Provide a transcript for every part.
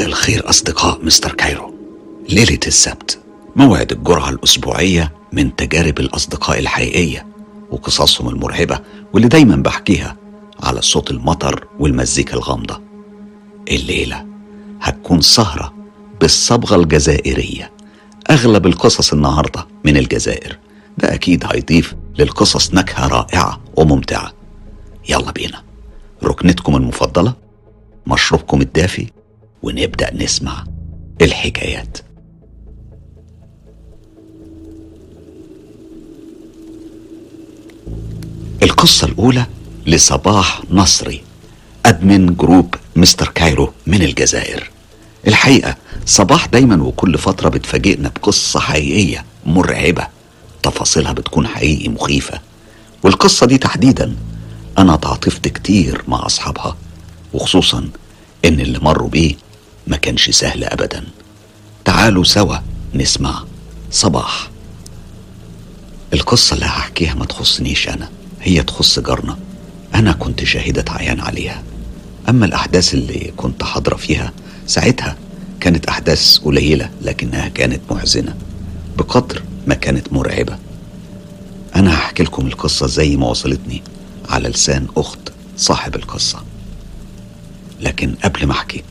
مساء الخير أصدقاء مستر كايرو. ليلة السبت موعد الجرعة الأسبوعية من تجارب الأصدقاء الحقيقية وقصصهم المرعبة واللي دايما بحكيها على صوت المطر والمزيكا الغامضة. الليلة هتكون سهرة بالصبغة الجزائرية أغلب القصص النهاردة من الجزائر. ده أكيد هيضيف للقصص نكهة رائعة وممتعة. يلا بينا. ركنتكم المفضلة مشروبكم الدافي ونبدأ نسمع الحكايات. القصة الأولى لصباح نصري admin group مستر كايرو من الجزائر. الحقيقة صباح دايما وكل فترة بتفاجئنا بقصة حقيقية مرعبة تفاصيلها بتكون حقيقي مخيفة. والقصة دي تحديدا أنا تعاطفت كتير مع أصحابها وخصوصا إن اللي مروا بيه ما كانش سهل أبدا. تعالوا سوا نسمع صباح. القصة اللي هحكيها ما تخصنيش أنا هي تخص جارنا. أنا كنت شاهدة عيان عليها. أما الأحداث اللي كنت حاضرة فيها ساعتها كانت أحداث قليلة لكنها كانت محزنة بقدر ما كانت مرعبة. أنا هحكي لكم القصة زي ما وصلتني على لسان أخت صاحب القصة. لكن قبل ما أحكي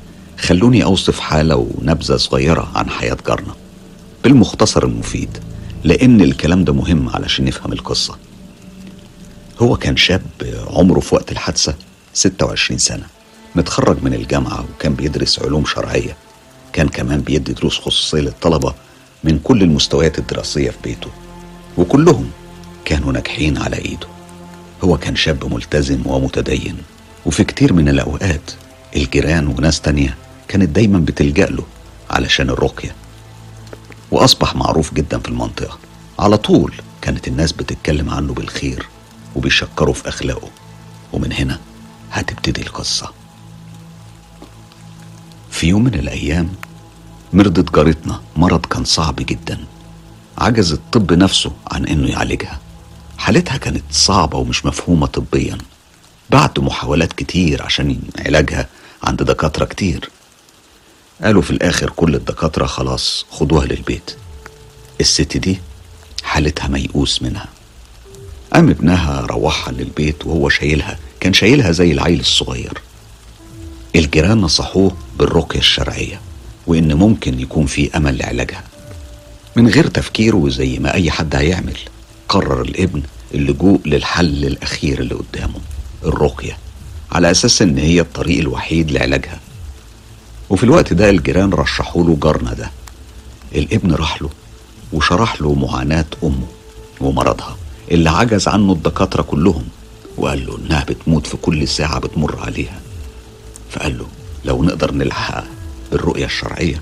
خلوني أوصف حالة ونبذة صغيرة عن حياة جارنا. بالمختصر المفيد لأن الكلام ده مهم علشان نفهم القصة. هو كان شاب عمره في وقت الحادثة 26 سنة متخرج من الجامعة وكان بيدرس علوم شرعية. كان كمان بيدي دروس خصوصية للطلبة من كل المستويات الدراسية في بيته. وكلهم كانوا ناجحين على إيده. هو كان شاب ملتزم ومتدين وفي كتير من الأوقات الجيران وناس تانية كانت دايما بتلجأ له علشان الرقية. وأصبح معروف جدا في المنطقة. على طول كانت الناس بتتكلم عنه بالخير وبيشكروا في أخلاقه. ومن هنا هتبتدي القصة. في يوم من الأيام مرضت جارتنا. مرض كان صعب جدا. عجز الطب نفسه عن إنه يعالجها. حالتها كانت صعبة ومش مفهومة طبيا. بعد محاولات كتير عشان علاجها عند دكاترة كتير. قالوا في الآخر كل الدكاترة خلاص خدوها للبيت. الست دي حالتها ميؤوس منها. قام ابنها روحها للبيت وهو شايلها كان شايلها زي العيل الصغير. الجيران نصحوه بالرقية الشرعية وإن ممكن يكون في أمل لعلاجها. من غير تفكير وزي ما أي حد هيعمل قرر الابن اللجوء للحل الأخير اللي قدامه الرقية على أساس إن هي الطريق الوحيد لعلاجها. وفي الوقت ده الجيران رشحوا له جارنا ده. الابن راح له وشرح له معاناة أمه ومرضها اللي عجز عنه الدكاترة كلهم وقال له إنها بتموت في كل ساعة بتمر عليها. فقال له لو نقدر نلحقها بالرؤية الشرعية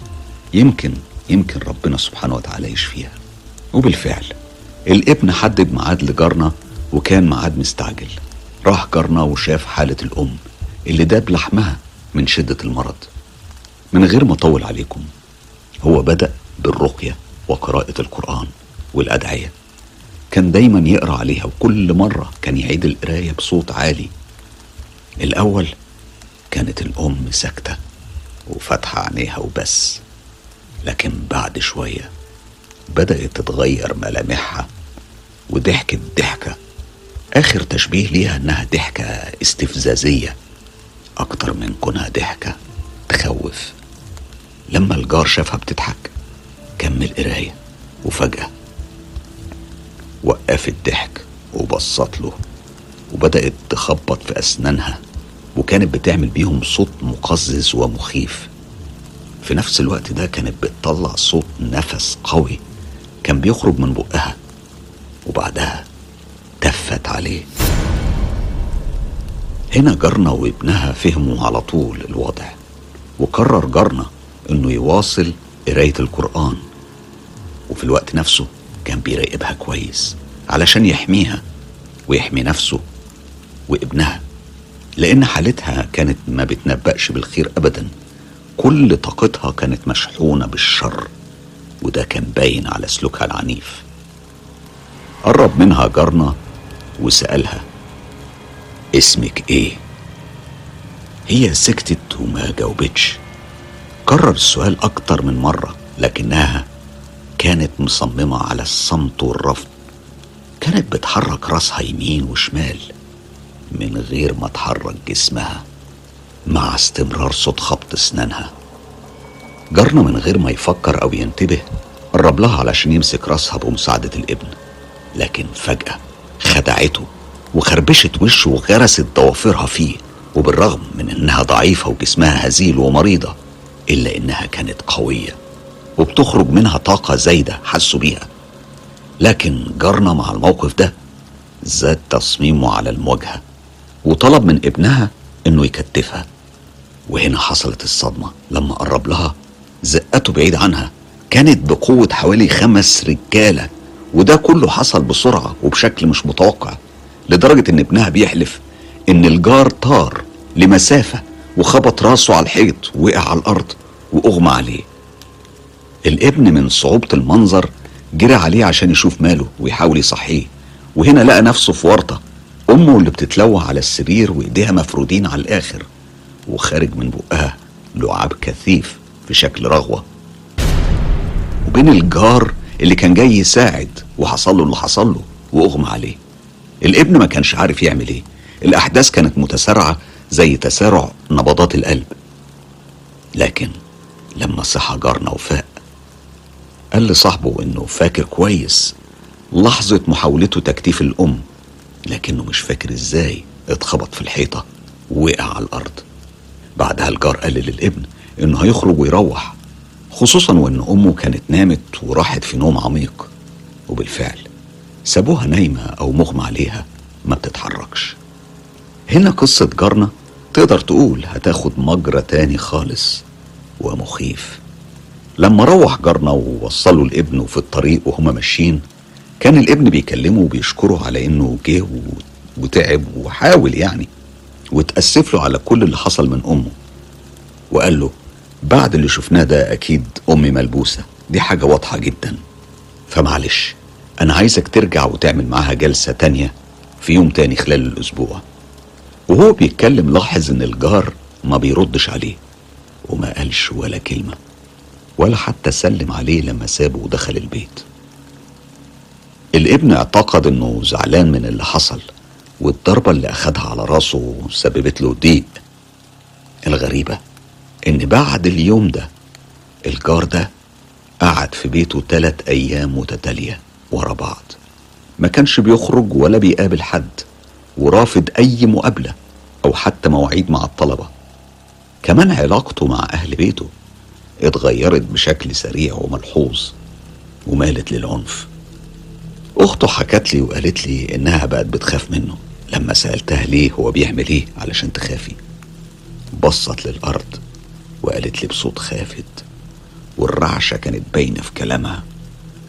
يمكن يمكن ربنا سبحانه وتعالى يشفيها. وبالفعل الابن حدد ميعاد لجارنا وكان ميعاد مستعجل. راح جارنا وشاف حالة الأم اللي داب لحمها من شدة المرض. من غير ما أطول عليكم هو بدأ بالرقية وقراءة القرآن والأدعية. كان دايما يقرأ عليها وكل مرة كان يعيد القراية بصوت عالي. الأول كانت الأم ساكتة وفاتحة عينيها وبس لكن بعد شوية بدأت تتغير ملامحها وضحكت ضحكة آخر تشبيه ليها إنها ضحكة استفزازية أكتر من كونها ضحكة تخوف. لما الجار شافها بتضحك كمل قراية وفجأة وقفت ضحك وبصت له وبدأت تخبط في أسنانها وكانت بتعمل بيهم صوت مقزز ومخيف. في نفس الوقت ده كانت بتطلع صوت نفس قوي كان بيخرج من بقها وبعدها تفت عليه. هنا جارنا وابنها فهموا على طول الوضع وقرر جارنا إنه يواصل قراية القرآن. وفي الوقت نفسه كان بيراقبها كويس علشان يحميها ويحمي نفسه وابنها لأن حالتها كانت ما بتنبأش بالخير أبدا. كل طاقتها كانت مشحونة بالشر وده كان باين على سلوكها العنيف. قرب منها جارنا وسألها اسمك إيه؟ هي سكتت وما جاوبتش. كرر السؤال أكتر من مرة لكنها كانت مصممة على الصمت والرفض. كانت بتحرك راسها يمين وشمال من غير ما تحرك جسمها مع استمرار صوت خبط أسنانها. جارنا من غير ما يفكر أو ينتبه قرب لها علشان يمسك راسها بمساعدة الابن لكن فجأة خدعته وخربشت وشه وغرست ضوافرها فيه. وبالرغم من إنها ضعيفة وجسمها هزيل ومريضة إلا إنها كانت قوية وبتخرج منها طاقة زايدة حسوا بيها. لكن جارنا مع الموقف ده زاد تصميمه على المواجهة وطلب من ابنها إنه يكتفها. وهنا حصلت الصدمة لما قرب لها زقته بعيد عنها. كانت بقوة حوالي خمس رجالة وده كله حصل بسرعة وبشكل مش متوقع لدرجة إن ابنها بيحلف إن الجار طار لمسافة وخبط راسه على الحيط وقع على الأرض وأغمى عليه. الابن من صعوبة المنظر جري عليه عشان يشوف ماله ويحاول يصحيه. وهنا لقى نفسه في ورطة. أمه اللي بتتلوى على السرير وإيديها مفرودين على الآخر. وخارج من بقها لعاب كثيف في شكل رغوة. وبين الجار اللي كان جاي يساعد وحصل له اللي حصل له وأغمى عليه. الابن ما كانش عارف يعمل إيه. الأحداث كانت متسارعة زي تسارع نبضات القلب. لكن لما صحى جارنا وفاق قال لصاحبه إنه فاكر كويس لحظة محاولته تكتيف الأم لكنه مش فاكر إزاي اتخبط في الحيطة ووقع على الأرض. بعدها الجار قال للابن إنه هيخرج ويروح خصوصا وإن أمه كانت نامت وراحت في نوم عميق. وبالفعل سابوها نايمة أو مغمى عليها ما بتتحركش. هنا قصة جارنا تقدر تقول هتاخد مجرى تاني خالص ومخيف. لما روح جارنا ووصلوا الابن في الطريق وهما ماشيين كان الابن بيكلمه وبيشكره على إنه جه وتعب وحاول يعني وتأسف له على كل اللي حصل من أمه. وقال له بعد اللي شفناه ده أكيد أمي ملبوسة دي حاجة واضحة جدا. فمعلش أنا عايزك ترجع وتعمل معاها جلسة تانية في يوم تاني خلال الأسبوع. وهو بيتكلم لاحظ إن الجار ما بيردش عليه وما قالش ولا كلمة ولا حتى سلم عليه لما سابه ودخل البيت. الابن اعتقد إنه زعلان من اللي حصل والضربة اللي أخدها على راسه سببت له ضيق. الغريبة إن بعد اليوم ده الجار ده قعد في بيته تلات أيام متتالية ورا بعض. ما كانش بيخرج ولا بيقابل حد. ورافض أي مقابلة أو حتى مواعيد مع الطلبة. كمان علاقته مع أهل بيته اتغيرت بشكل سريع وملحوظ ومالت للعنف. أخته حكت لي وقالت لي إنها بقت بتخاف منه. لما سألتها ليه هو بيعمل إيه علشان تخافي؟ بصت للأرض وقالت لي بصوت خافت والرعشة كانت باينة في كلامها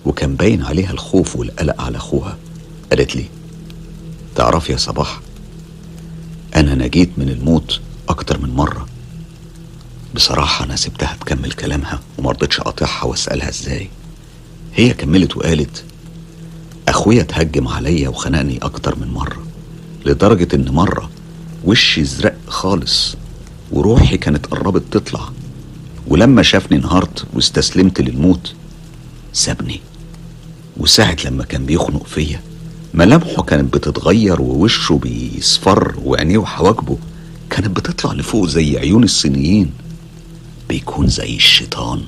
وكان باين عليها الخوف والقلق على أخوها. قالت لي تعرف يا صباح أنا نجيت من الموت أكتر من مرة. بصراحة أنا سبتها تكمل كلامها ومرضتش أقاطعها وأسألها إزاي. هي كملت وقالت أخويا اتهجم عليا وخنقني أكتر من مرة لدرجة إن مرة وشي زرق خالص وروحي كانت قربت تطلع. ولما شافني انهارت واستسلمت للموت سابني. وساعة لما كان بيخنق فيا ملامحه كانت بتتغير ووشه بيصفر وعينيه وحواجبه كانت بتطلع لفوق زي عيون الصينيين. بيكون زي الشيطان.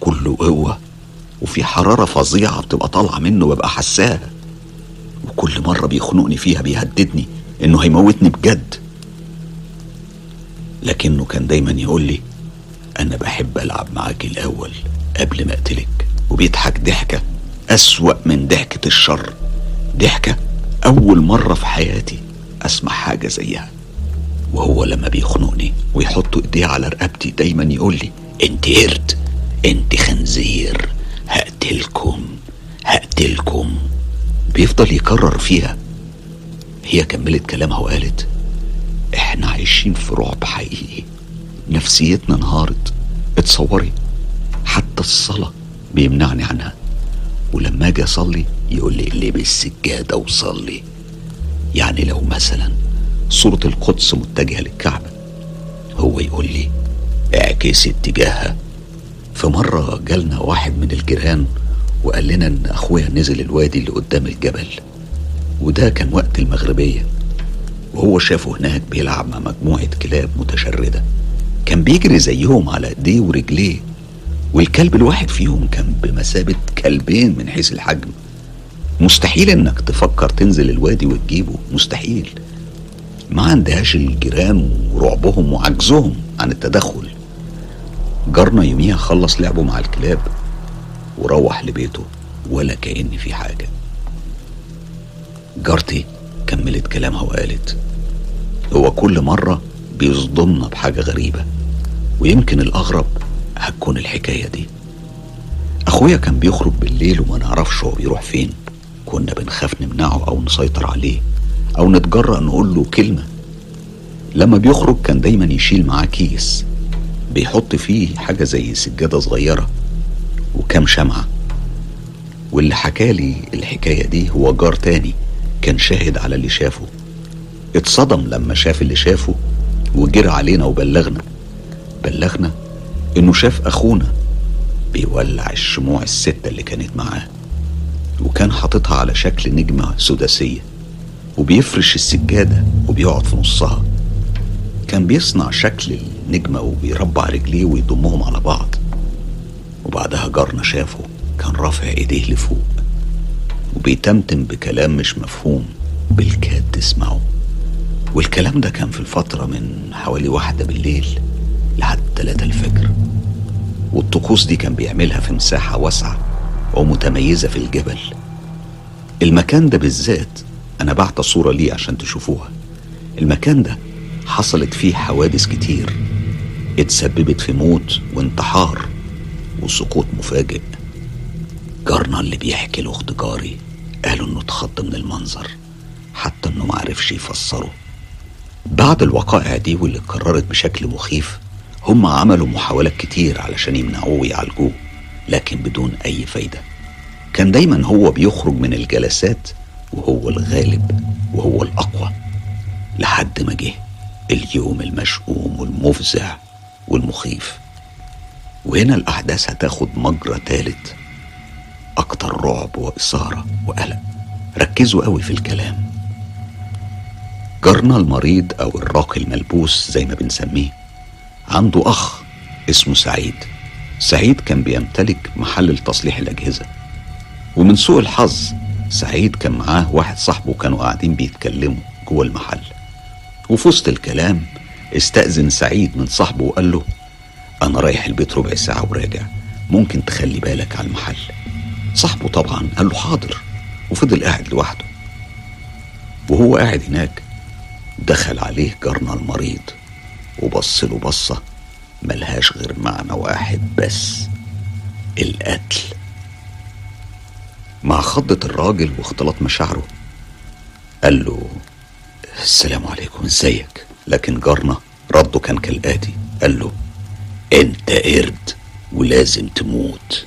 كله قوة. وفي حرارة فظيعة بتبقى طالعة منه ببقى حساها وكل مرة بيخنقني فيها بيهددني إنه هيموتني بجد. لكنه كان دايما يقول لي أنا بحب ألعب معاك الأول قبل ما أقتلك. وبيضحك ضحكة أسوأ من ضحكة الشر. ضحكة. أول مرة في حياتي أسمع حاجة زيها. وهو لما بيخنقني ويحط إيديه على رقبتي دايما يقول لي أنت قرد أنت خنزير هقتلكم هقتلكم. بيفضل يكرر فيها. هي كملت كلامها وقالت إحنا عايشين في رعب حقيقي. نفسيتنا انهارت. اتصوري حتى الصلاة بيمنعني عنها. ولما أجي أصلي يقول لي اقلبي السجادة وصلي. يعني لو مثلا صورة القدس متجهة للكعبة هو يقول لي اعكسي اتجاهها. في مرة جالنا واحد من الجيران وقال لنا إن أخويا نزل الوادي اللي قدام الجبل وده كان وقت المغربية وهو شافه هناك بيلعب مع مجموعة كلاب متشردة. كان بيجري زيهم على ايديه ورجليه والكلب الواحد فيهم كان بمثابة كلبين من حيث الحجم. مستحيل انك تفكر تنزل الوادي وتجيبه مستحيل. ما عندهاش الجيران ورعبهم وعجزهم عن التدخل. جارنا يوميها خلص لعبه مع الكلاب وروح لبيته ولا كأن في حاجة. جارتي كملت كلامها وقالت هو كل مرة بيصدمنا بحاجة غريبة ويمكن الأغرب هتكون الحكاية دي. أخويا كان بيخرج بالليل وما نعرفش هو بيروح فين. كنا بنخاف نمنعه أو نسيطر عليه أو نتجرأ نقول له كلمة. لما بيخرج كان دايما يشيل معاه كيس بيحط فيه حاجة زي سجادة صغيرة وكام شمعة. واللي حكالي الحكاية دي هو جار تاني كان شاهد على اللي شافه. اتصدم لما شاف اللي شافه وجرى علينا وبلغنا. بلغنا إنه شاف أخونا بيولع الشموع الستة اللي كانت معاه. وكان حاططها على شكل نجمة سداسية وبيفرش السجادة وبيقعد في نصها. كان بيصنع شكل النجمة وبيربع رجليه ويضمهم على بعض. وبعدها جارنا شافه كان رافع إيديه لفوق وبيتمتم بكلام مش مفهوم بالكاد تسمعه. والكلام ده كان في الفترة من حوالي واحدة بالليل لحد تلاتة الفجر. والطقوس دي كان بيعملها في مساحة واسعة. ومتميزة في الجبل. المكان ده بالذات أنا بعت صورة ليه عشان تشوفوها. المكان ده حصلت فيه حوادث كتير. اتسببت في موت وانتحار وسقوط مفاجئ. جارنا اللي بيحكي لأخت جاري قالوا إنه اتخض من المنظر. حتى إنه معرفش يفسره. بعد الوقائع دي واللي اتكررت بشكل مخيف هم عملوا محاولات كتير علشان يمنعوه ويعالجوه. لكن بدون أي فايدة. كان دايما هو بيخرج من الجلسات وهو الغالب وهو الأقوى لحد ما جه اليوم المشؤوم والمفزع والمخيف. وهنا الأحداث هتاخد مجرى تالت. أكتر رعب وإثارة وقلق. ركزوا قوي في الكلام. جارنا المريض أو الراقي الملبوس زي ما بنسميه. عنده أخ اسمه سعيد. سعيد كان بيمتلك محل لتصليح الأجهزة. ومن سوء الحظ سعيد كان معاه واحد صاحبه كانوا قاعدين بيتكلموا جوه المحل. وفي وسط الكلام استأذن سعيد من صاحبه وقال له أنا رايح البيت ربع ساعة وراجع ممكن تخلي بالك على المحل. صاحبه طبعا قال له حاضر. وفضل قاعد لوحده. وهو قاعد هناك دخل عليه جارنا المريض وبص له بصة ملهاش غير معنى واحد بس القتل. مع خضة الراجل واختلاط مشاعره قال له السلام عليكم إزيك؟ لكن جارنا رده كان كالآتي قال له أنت قرد ولازم تموت.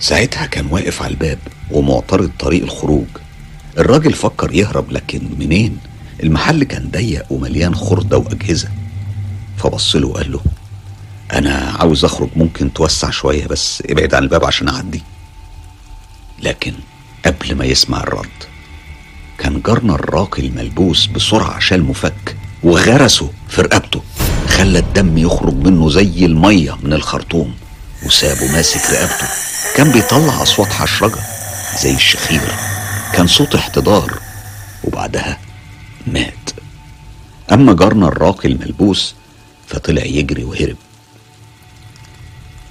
ساعتها كان واقف على الباب ومعترض طريق الخروج. الراجل فكر يهرب لكن منين؟ المحل كان ضيق ومليان خردة وأجهزة. فبص له وقال له أنا عاوز أخرج ممكن توسع شوية بس ابعد عن الباب عشان أعدي. لكن قبل ما يسمع الرد كان جارنا الراقي الملبوس بسرعة شال مفك وغرسه في رقبته. خلى الدم يخرج منه زي المية من الخرطوم وسابه ماسك رقبته. كان بيطلع أصوات حشرجة زي الشخير. كان صوت احتضار وبعدها مات. أما جارنا الراقي الملبوس فطلع يجري وهرب.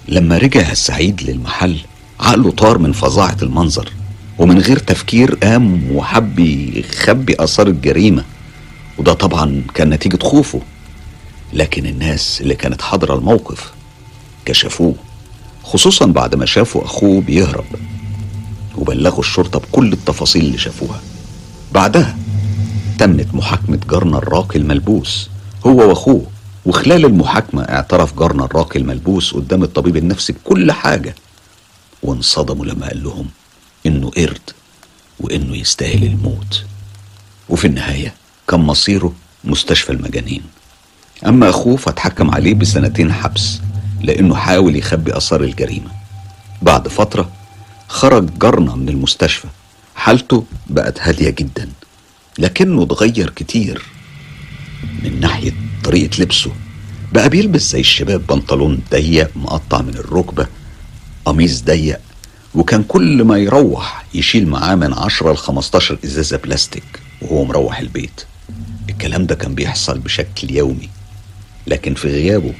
لما رجع السعيد للمحل عقله طار من فظاعة المنظر ومن غير تفكير قام وحب يخبي آثار الجريمة وده طبعا كان نتيجة خوفه. لكن الناس اللي كانت حاضرة الموقف كشفوه خصوصا بعد ما شافوا أخوه بيهرب وبلغوا الشرطة بكل التفاصيل اللي شافوها. بعدها تمت محاكمة جارنا الراقي الملبوس هو وأخوه. وخلال المحاكمة اعترف جارنا الراقي الملبوس قدام الطبيب النفسي بكل حاجة. وانصدموا لما قال لهم إنه قرد وإنه يستاهل الموت. وفي النهاية كان مصيره مستشفى المجانين. أما أخوه فاتحكم عليه بسنتين حبس لأنه حاول يخبي آثار الجريمة. بعد فترة خرج جارنا من المستشفى. حالته بقت هادية جدا لكنه اتغير كتير. من ناحية طريقة لبسه. بقى بيلبس زي الشباب بنطلون ضيق مقطع من الركبة قميص ضيق وكان كل ما يروح يشيل معاه من عشرة ل 15 إزازة بلاستيك وهو مروح البيت. الكلام ده كان بيحصل بشكل يومي. لكن في غيابه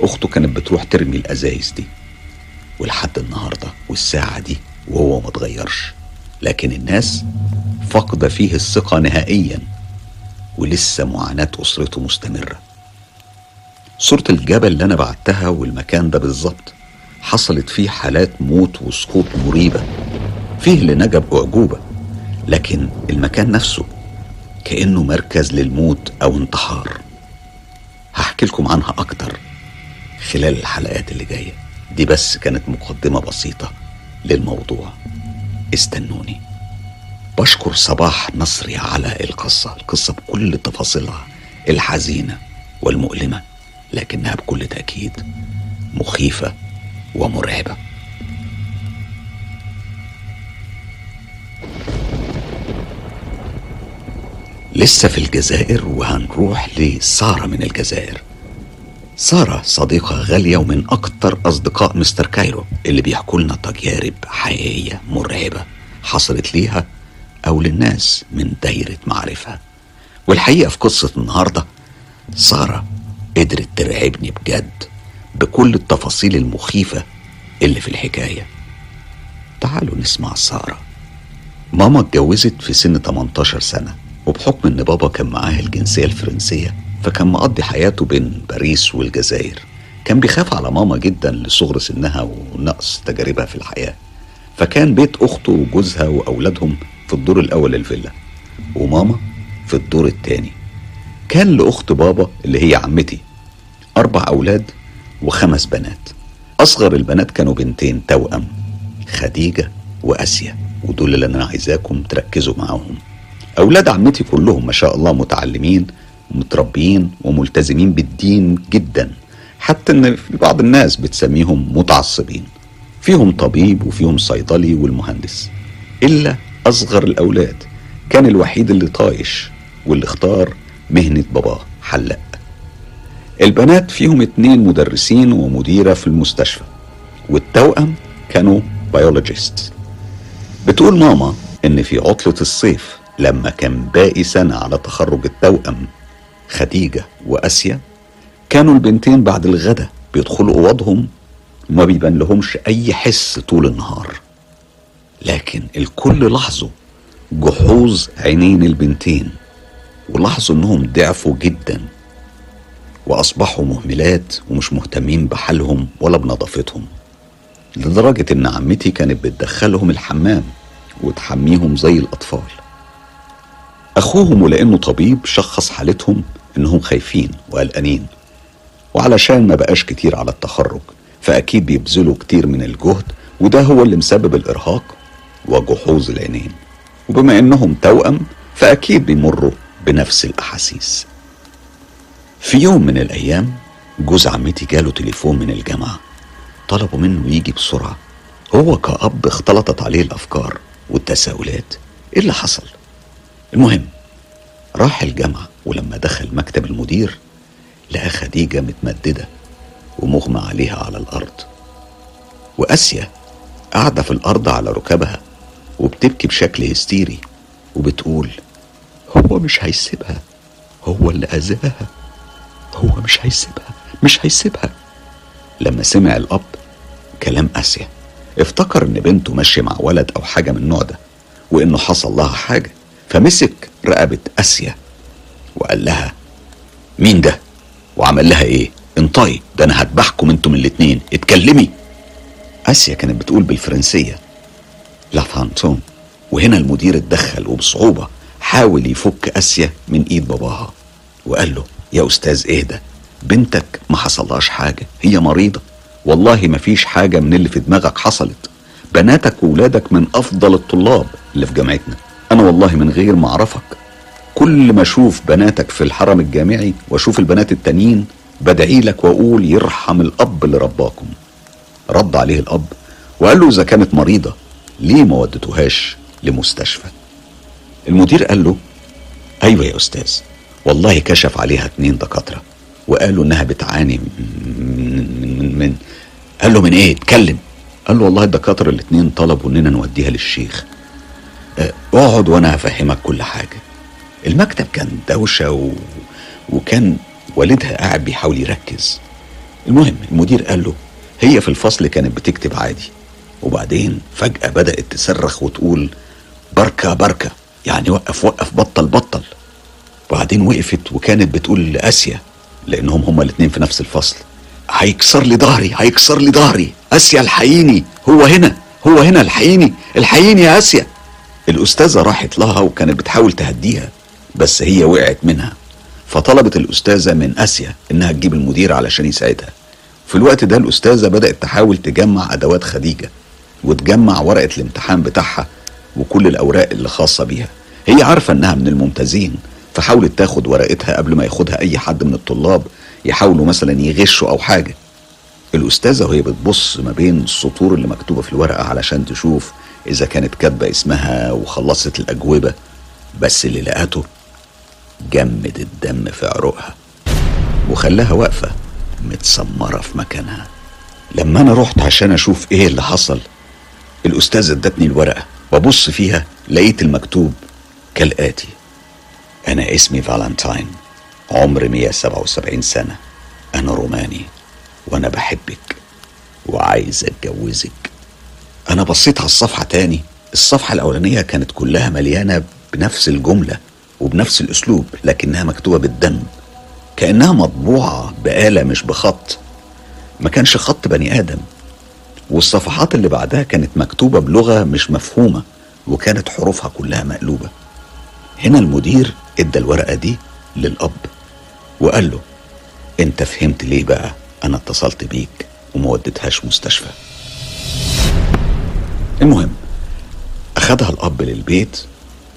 أخته كانت بتروح ترمي الأزايز دي. ولحد النهاردة والساعة دي وهو متغيرش لكن الناس فقد فيه الثقة نهائيا. ولسه معاناة أسرته مستمرة. صورة الجبل اللي أنا بعتها والمكان ده بالظبط حصلت فيه حالات موت وسقوط مريبة. فيه اللي نجا بأعجوبة لكن المكان نفسه كأنه مركز للموت أو انتحار. هحكي لكم عنها أكتر خلال الحلقات اللي جاية. دي بس كانت مقدمة بسيطة للموضوع. استنوني. بشكر صباح نصري على القصة القصة بكل تفاصيلها الحزينة والمؤلمة لكنها بكل تأكيد مخيفة ومرعبة. لسه في الجزائر وهنروح لسارة من الجزائر. سارة صديقة غالية ومن أكتر أصدقاء مستر كايرو اللي بيحكوا لنا تجارب حقيقية مرعبة حصلت ليها أو للناس من دايرة معرفة. والحقيقة في قصة النهاردة سارة قدرت ترعبني بجد بكل التفاصيل المخيفة اللي في الحكاية. تعالوا نسمع سارة. ماما اتجوزت في سن 18 سنة وبحكم إن بابا كان معاه الجنسية الفرنسية فكان مقضي حياته بين باريس والجزائر. كان بيخاف على ماما جدا لصغر سنها ونقص تجاربها في الحياة. فكان بيت أخته وجوزها وأولادهم في الدور الأول الفيلا وماما في الدور التاني. كان لأخت بابا اللي هي عمتي أربع أولاد وخمس بنات. أصغر البنات كانوا بنتين توأم خديجة وأسيا ودول اللي أنا عايزاكم تركزوا معاهم. أولاد عمتي كلهم ما شاء الله متعلمين ومتربيين وملتزمين بالدين جدا. حتى إن في بعض الناس بتسميهم متعصبين. فيهم طبيب وفيهم صيدلي والمهندس. إلا أصغر الأولاد. كان الوحيد اللي طايش واللي اختار مهنة باباه حلاق. البنات فيهم اتنين مدرسين ومديرة في المستشفى والتوأم كانوا بيولوجيست بتقول ماما إن في عطلة الصيف لما كان باقي سنة على تخرج التوأم خديجة وأسيا كانوا البنتين بعد الغدا بيدخلوا أوضهم وما بيبان لهمش أي حس طول النهار. لكن الكل لاحظوا جحوظ عينين البنتين ولاحظوا إنهم ضعفوا جدا وأصبحوا مهملات ومش مهتمين بحالهم ولا بنظافتهم لدرجة إن عمتي كانت بتدخلهم الحمام وتحميهم زي الأطفال. أخوهم ولأنه طبيب شخص حالتهم إنهم خايفين وقلقانين وعلشان ما بقاش كتير على التخرج فأكيد بيبذلوا كتير من الجهد وده هو اللي مسبب الإرهاق وجحوظ العينين. وبما إنهم توأم فأكيد بيمروا بنفس الأحاسيس. في يوم من الأيام جوز عمتي جاله تليفون من الجامعة. طلبوا منه يجي بسرعة. هو كأب اختلطت عليه الأفكار والتساؤلات. إيه اللي حصل؟ المهم راح الجامعة ولما دخل مكتب المدير لقى خديجة متمددة ومغمى عليها على الأرض. وآسيا قاعدة في الأرض على ركبها. وبتبكي بشكل هستيري وبتقول هو مش هيسيبها هو اللي اذاها هو مش هيسيبها مش هيسيبها. لما سمع الأب كلام اسيا افتكر إن بنته ماشية مع ولد أو حاجة من النوع ده وإنه حصل لها حاجة فمسك رقبة اسيا وقال لها مين ده؟ وعمل لها إيه؟ انطقي ده أنا هذبحكم أنتم الاتنين اتكلمي. اسيا كانت بتقول بالفرنسية لا فانتوم وهنا المدير اتدخل وبصعوبة حاول يفك أسيا من إيد باباها. وقال له يا أستاذ إهدى بنتك ما حصلهاش حاجة هي مريضة. والله ما فيش حاجة من اللي في دماغك حصلت. بناتك وولادك من أفضل الطلاب اللي في جامعتنا. أنا والله من غير ما أعرفك. كل ما أشوف بناتك في الحرم الجامعي وأشوف البنات التانيين بدعي لك وأقول يرحم الأب اللي رباكم رد عليه الأب وقال له إذا كانت مريضة ليه ما ودتوهاش لمستشفى؟ المدير قال له أيوه يا أستاذ والله كشف عليها اتنين دكاترة وقالوا إنها بتعاني من من من, من قال له من إيه؟ اتكلم. قال له والله الدكاترة الاتنين طلبوا إننا نوديها للشيخ. آه، اقعد وأنا هفهمك كل حاجة. المكتب كان دوشة و... وكان والدها قاعد بيحاول يركز. المهم المدير قال له هي في الفصل كانت بتكتب عادي. وبعدين فجأة بدأت تصرخ وتقول بركة بركة. يعني وقف وقف بطل بطل. وبعدين وقفت وكانت بتقول لآسيا لأنهم هما الاتنين في نفس الفصل هيكسر لي ظهري هيكسر لي ظهري. آسيا الحقيني هو هنا هو هنا الحقيني الحقيني يا آسيا. الأستاذة راحت لها وكانت بتحاول تهديها بس هي وقعت منها. فطلبت الأستاذة من آسيا إنها تجيب المدير علشان يساعدها. في الوقت ده الأستاذة بدأت تحاول تجمع أدوات خديجة. وتجمع ورقة الامتحان بتاعها وكل الأوراق اللي خاصة بيها. هي عارفة إنها من الممتازين فحاولت تاخد ورقتها قبل ما ياخدها أي حد من الطلاب يحاولوا مثلا يغشوا أو حاجة. الأستاذة وهي بتبص ما بين السطور اللي مكتوبة في الورقة علشان تشوف إذا كانت كاتبة اسمها وخلصت الأجوبة بس اللي لقته جمد الدم في عروقها وخلاها واقفة متسمرة في مكانها. لما أنا رحت عشان أشوف إيه اللي حصل الأستاذة ادتني الورقة ببص فيها لقيت المكتوب كالآتي. أنا اسمي فالنتاين. عمري 177 سنة. أنا روماني. وأنا بحبك. وعايز أتجوزك. أنا بصيت على الصفحة تاني. الصفحة الأولانية كانت كلها مليانة بنفس الجملة وبنفس الأسلوب لكنها مكتوبة بالدم. كأنها مطبوعة بآلة مش بخط. ما كانش خط بني آدم. والصفحات اللي بعدها كانت مكتوبة بلغة مش مفهومة وكانت حروفها كلها مقلوبة. هنا المدير ادى الورقة دي للأب وقال له أنت فهمت ليه بقى أنا اتصلت بيك وما وديتهاش مستشفى؟ المهم أخدها الأب للبيت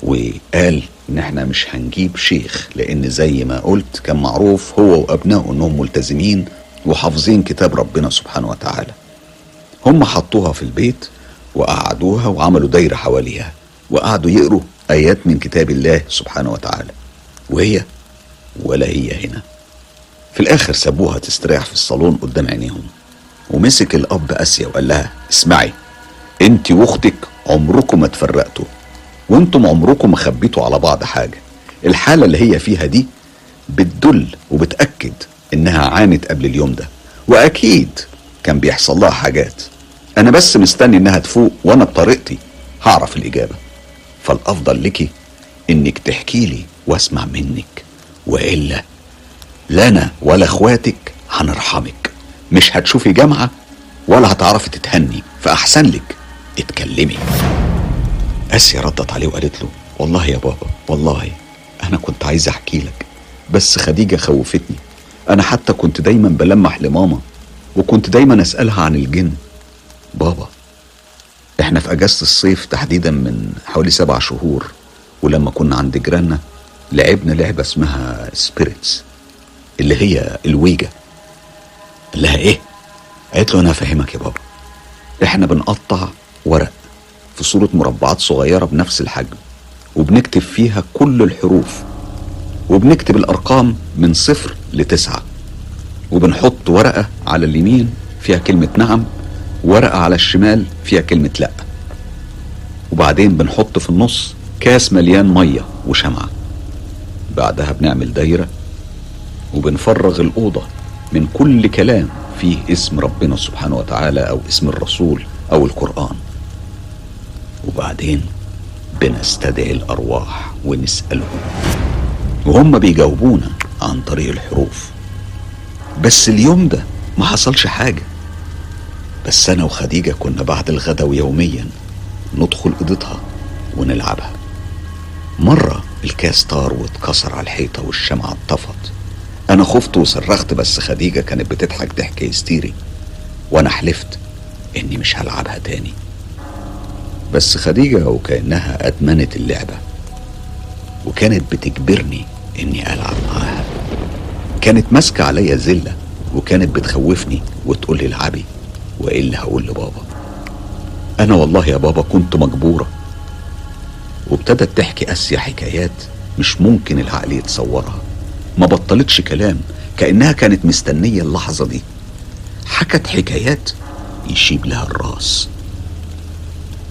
وقال إن إحنا مش هنجيب شيخ لأن زي ما قلت كان معروف هو وأبنائه إنهم ملتزمين وحافظين كتاب ربنا سبحانه وتعالى. هم حطوها في البيت وقعدوها وعملوا دايرة حواليها وقعدوا يقروا آيات من كتاب الله سبحانه وتعالى. وهي ولا هي هنا. في الآخر سابوها تستريح في الصالون قدام عينيهم. ومسك الأب آسيا وقال لها اسمعي انت واختك عمركم ما تفرقتوا وأنتم عمركم ما خبيتوا على بعض حاجة. الحالة اللي هي فيها دي بتدل وبتأكد إنها عانت قبل اليوم ده. وأكيد كان بيحصل لها حاجات. أنا بس مستني إنها تفوق وأنا بطريقتي هعرف الإجابة. فالأفضل لك إنك تحكي لي وأسمع منك وإلا لا أنا ولا إخواتك هنرحمك. مش هتشوفي جامعة ولا هتعرفي تتهني فأحسن لك اتكلمي. آسيا ردت عليه وقالت له والله يا بابا والله أنا كنت عايز أحكي لك بس خديجة خوفتني. أنا حتى كنت دايما بلمح لماما وكنت دايما أسألها عن الجن. بابا إحنا في أجازة الصيف تحديدا من حوالي سبع شهور ولما كنا عند جيراننا لعبنا لعبة اسمها سبيريتس اللي هي الويجا قال لها إيه؟ قالت له أنا هفهمك يا بابا. إحنا بنقطع ورق في صورة مربعات صغيرة بنفس الحجم وبنكتب فيها كل الحروف وبنكتب الأرقام من صفر لتسعة. وبنحط ورقة على اليمين فيها كلمة نعم ورقة على الشمال فيها كلمة لأ. وبعدين بنحط في النص كاس مليان مية وشمعة. بعدها بنعمل دايرة وبنفرغ الأوضة من كل كلام فيه اسم ربنا سبحانه وتعالى أو اسم الرسول أو القرآن. وبعدين بنستدعي الأرواح ونسألهم. وهم بيجاوبونا عن طريق الحروف. بس اليوم ده ما حصلش حاجة. بس أنا وخديجة كنا بعد الغدا ويوميا ندخل أوضتها ونلعبها. مرة الكاس طار واتكسر على الحيطة والشمعة اتطفت. أنا خفت وصرخت بس خديجة كانت بتضحك ضحك هستيري وأنا حلفت إني مش هلعبها تاني. بس خديجة وكأنها أدمنت اللعبة وكانت بتجبرني إني ألعب معاها. كانت ماسكة عليا زلة وكانت بتخوفني وتقول لي العبي وايه اللي هقول لبابا. أنا والله يا بابا كنت مجبورة. وابتدت تحكي أسيا حكايات مش ممكن العقل يتصورها. ما بطلتش كلام كأنها كانت مستنية اللحظة دي. حكت حكايات يشيب لها الراس.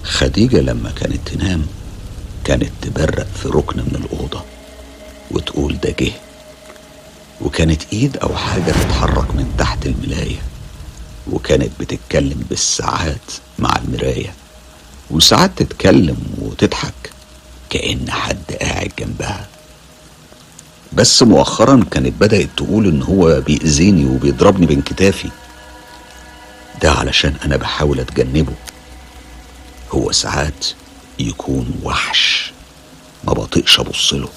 خديجة لما كانت تنام كانت تبرق في ركن من الأوضة وتقول ده جه. وكانت إيد أو حاجة تتحرك من تحت الملايه وكانت بتتكلم بالساعات مع المراية وساعات تتكلم وتضحك كأن حد قاعد جنبها. بس مؤخرا كانت بدأت تقول إن هو بيأذيني وبيضربني بين كتافي ده علشان أنا بحاول أتجنبه. هو ساعات يكون وحش ما بطيقش أبص له.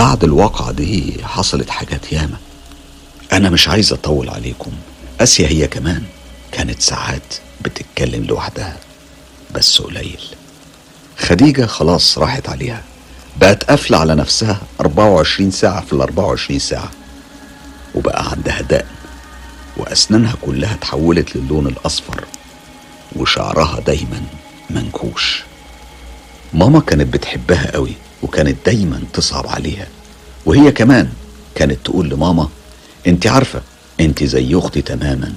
بعد الواقعة دي حصلت حاجات ياما. أنا مش عايز أطول عليكم. آسيا هي كمان كانت ساعات بتتكلم لوحدها بس قليل. خديجة خلاص راحت عليها. بقت قافلة على نفسها 24 ساعة في ال 24 ساعة. وبقى عندها دقن وأسنانها كلها اتحولت للون الأصفر وشعرها دايما منكوش. ماما كانت بتحبها قوي وكانت دايما تصعب عليها. وهي كمان كانت تقول لماما انت عارفة انت زي أختي تماما.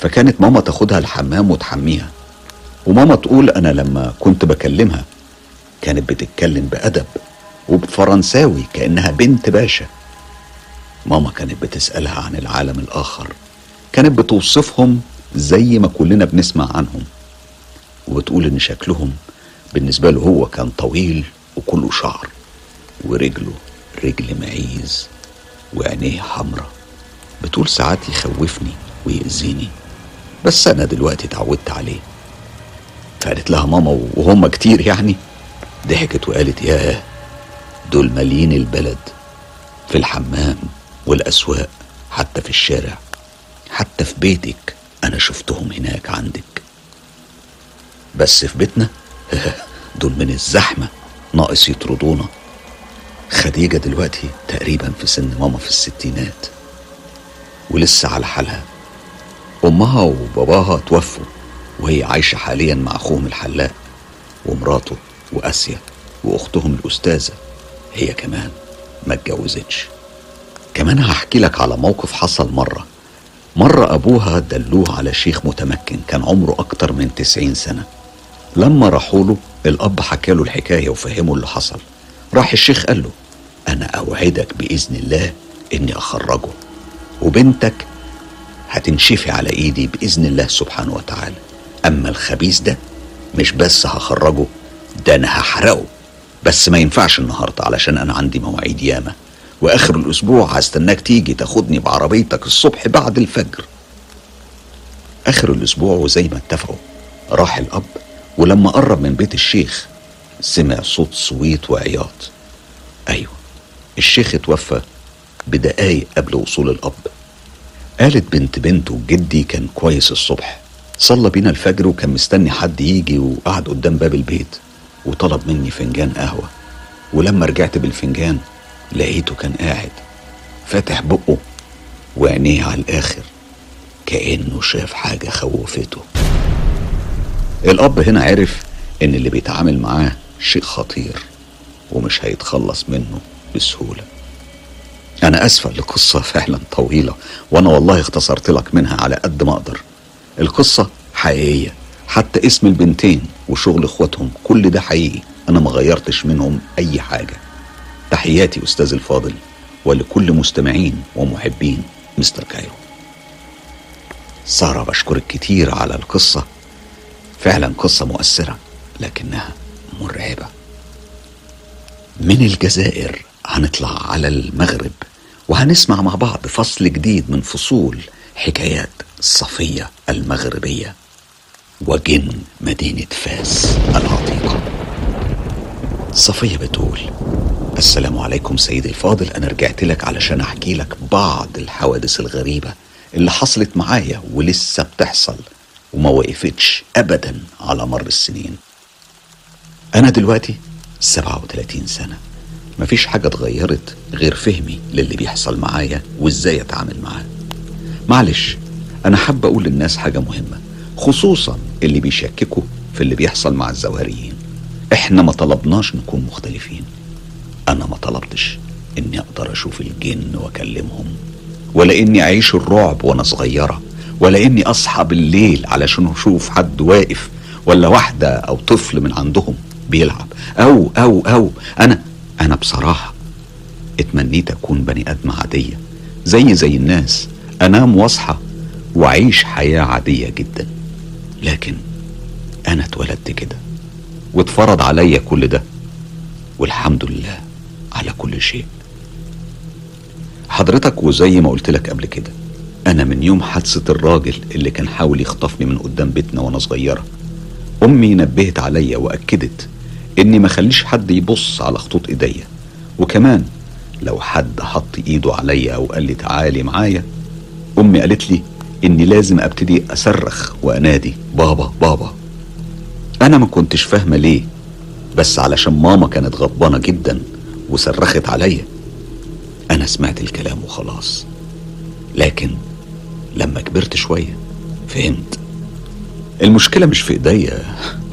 فكانت ماما تاخدها الحمام وتحميها. وماما تقول أنا لما كنت بكلمها كانت بتتكلم بأدب وبفرنساوي كأنها بنت باشا. ماما كانت بتسألها عن العالم الآخر. كانت بتوصفهم زي ما كلنا بنسمع عنهم. وبتقول إن شكلهم بالنسبة له هو كان طويل وكله شعر ورجله رجل معيز وعينيه حمرة بتقول ساعات يخوفني ويأذيني بس أنا دلوقتي اتعودت عليه. فقالت لها ماما وهم كتير يعني. ضحكت وقالت ياه دول مالين البلد في الحمام والأسواق حتى في الشارع حتى في بيتك أنا شفتهم هناك عندك. بس في بيتنا؟ دول من الزحمة. ناقص يطردونا. خديجة دلوقتي تقريبا في سن ماما في الستينات. ولسه على حالها. أمها وباباها توفوا وهي عايشة حاليا مع أخوهم الحلاق ومراته وآسيا وأختهم الأستاذة. هي كمان ما اتجوزتش. كمان هحكي لك على موقف حصل مرة. مرة أبوها دلوه على شيخ متمكن كان عمره أكتر من تسعين سنة. لما راحوا له الأب حكى له الحكاية وفهمه اللي حصل. راح الشيخ قال له أنا أوعدك بإذن الله إني أخرجه وبنتك هتنشفي على إيدي بإذن الله سبحانه وتعالى. أما الخبيث ده مش بس هخرجه ده أنا هحرقه. بس ما ينفعش النهاردة علشان أنا عندي مواعيد ياما وآخر الأسبوع هستناك تيجي تاخدني بعربيتك الصبح بعد الفجر. آخر الأسبوع وزي ما اتفقوا راح الأب ولما قرب من بيت الشيخ سمع صوت صويت وعياط. أيوة الشيخ اتوفى بدقايق قبل وصول الأب. قالت بنت بنته جدي كان كويس الصبح. صلى بينا الفجر وكان مستني حد يجي وقعد قدام باب البيت وطلب مني فنجان قهوة. ولما رجعت بالفنجان لقيته كان قاعد فاتح بقه وعينيه على الآخر كأنه شاف حاجة خوفته. الأب هنا عرف إن اللي بيتعامل معاه شيء خطير ومش هيتخلص منه بسهولة. أنا أسفة لقصة فعلا طويلة وأنا والله اختصرت لك منها على قد ما أقدر. القصة حقيقية. حتى اسم البنتين وشغل إخواتهم كل ده حقيقي. أنا ما غيرتش منهم أي حاجة. تحياتي أستاذ الفاضل ولكل مستمعين ومحبين مستر كايرو. سارة بشكرك كتير على القصة. فعلا قصة مؤثرة لكنها مرعبة. من الجزائر هنطلع على المغرب وهنسمع مع بعض فصل جديد من فصول حكايات صفية المغربية. وجن مدينة فاس العتيقة. صفية بتقول السلام عليكم سيدي الفاضل أنا رجعت لك علشان أحكي لك بعض الحوادث الغريبة اللي حصلت معايا ولسه بتحصل. وما وقفتش أبدا على مر السنين. أنا دلوقتي 37 سنة. مفيش حاجة اتغيرت غير فهمي للي بيحصل معايا وإزاي أتعامل معاه. معلش أنا حابة أقول للناس حاجة مهمة خصوصا اللي بيشككوا في اللي بيحصل مع الزواريين. إحنا ما طلبناش نكون مختلفين. أنا ما طلبتش إني أقدر أشوف الجن وأكلمهم ولا إني أعيش الرعب وأنا صغيرة. ولا إني أصحى بالليل علشان أشوف حد واقف ولا واحدة أو طفل من عندهم بيلعب. أو أو أو. أنا أنا بصراحة اتمنيت أكون بني آدم عادية زي زي الناس. أنام واصحى وأعيش حياة عادية جدا. لكن أنا اتولدت كده واتفرض عليا كل ده والحمد لله على كل شيء. حضرتك وزي ما قلت لك قبل كده أنا من يوم حادثة الراجل اللي كان حاول يخطفني من قدام بيتنا وأنا صغيرة. أمي نبهت عليا وأكدت إني ما خليش حد يبص على خطوط إيديا. وكمان لو حد حط إيده عليا أو قال لي تعالي معايا أمي قالت لي إني لازم أبتدي أصرخ وأنادي بابا بابا. أنا ما كنتش فاهمة ليه بس علشان ماما كانت غضبانة جدا وصرخت عليا أنا سمعت الكلام وخلاص. لكن لما كبرت شوية. فهمت. المشكلة مش في إيديا.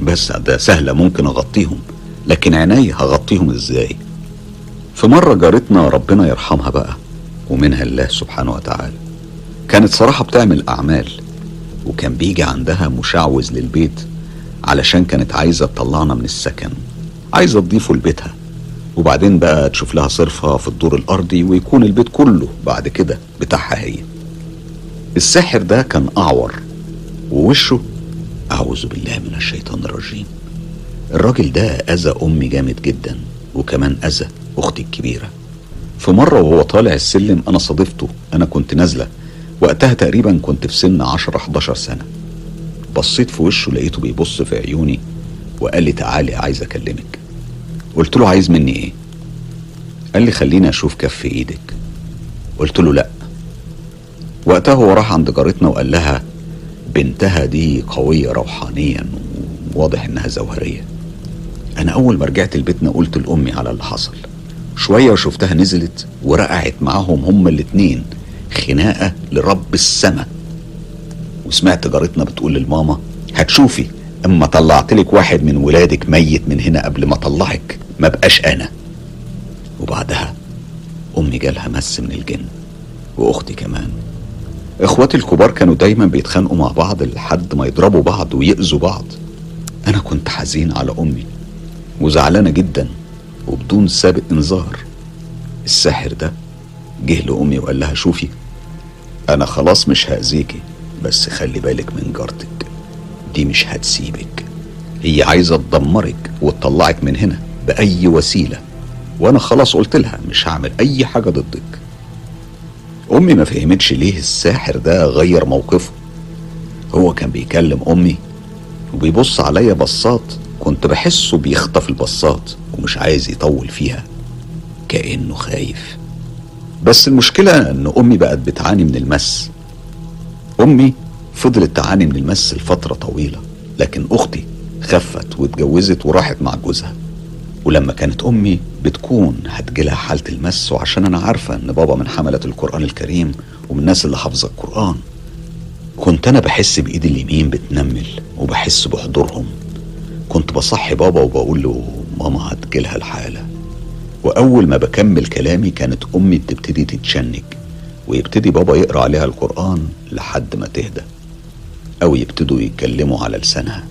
بس ده سهلة ممكن أغطيهم. لكن عيني هغطيهم إزاي؟ في مرة جارتنا ربنا يرحمها بقى ومنها الله سبحانه وتعالى. كانت صراحة بتعمل أعمال وكان بيجي عندها مشعوذ للبيت علشان كانت عايزة تطلعنا من السكن. عايزة تضيفه لبيتها. وبعدين بقى تشوف لها صرفة في الدور الأرضي ويكون البيت كله بعد كده بتاعها هي. الساحر ده كان أعور ووشه أعوذ بالله من الشيطان الرجيم. الراجل ده أذى أمي جامد جدا وكمان أذى أختي الكبيرة. في مرة وهو طالع السلم أنا صادفته أنا كنت نازلة. وقتها تقريبا كنت في سن 10 11 سنة. بصيت في وشه لقيته بيبص في عيوني وقال لي تعالي عايز أكلمك. قلت له عايز مني إيه؟ قال لي خليني أشوف كف إيدك. قلت له لأ. وقتها هو راح عند جارتنا وقال لها بنتها دي قوية روحانيا وواضح إنها زوهرية. أنا أول ما رجعت لبيتنا قلت لأمي على اللي حصل. شوية وشفتها نزلت ورقعت معاهم هما الاتنين خناقة لرب السما. وسمعت جارتنا بتقول للماما هتشوفي أما طلعت لك واحد من ولادك ميت من هنا قبل ما أطلعك ما بقاش أنا. وبعدها أمي جالها مس من الجن وأختي كمان. إخواتي الكبار كانوا دايما بيتخانقوا مع بعض لحد ما يضربوا بعض ويأذوا بعض. أنا كنت حزين على أمي وزعلانة جدا وبدون سابق انذار. الساحر ده جه لأمي وقال لها شوفي أنا خلاص مش هأذيكي بس خلي بالك من جارتك دي مش هتسيبك. هي عايزة تدمرك وتطلعك من هنا بأي وسيلة وأنا خلاص قلت لها مش هعمل أي حاجة ضدك. أمي ما فهمتش ليه الساحر ده غير موقفه. هو كان بيكلم أمي وبيبص عليا بصات كنت بحسه بيخطف البصات ومش عايز يطول فيها كأنه خايف. بس المشكلة إن أمي بقت بتعاني من المس. أمي فضلت تعاني من المس لفترة طويلة لكن أختي خفت واتجوزت وراحت مع جوزها. ولما كانت أمي بتكون هتجيلها حالة المس وعشان أنا عارفة إن بابا من حملة القرآن الكريم ومن الناس اللي حافظة القرآن كنت أنا بحس بايدي اليمين بتنمل وبحس بحضورهم. كنت بصحي بابا وبقول له ماما هتجيلها الحالة. وأول ما بكمل كلامي كانت أمي بتبتدي تتشنج ويبتدي بابا يقرأ عليها القرآن لحد ما تهدى أو يبتدوا يتكلموا على لسانها.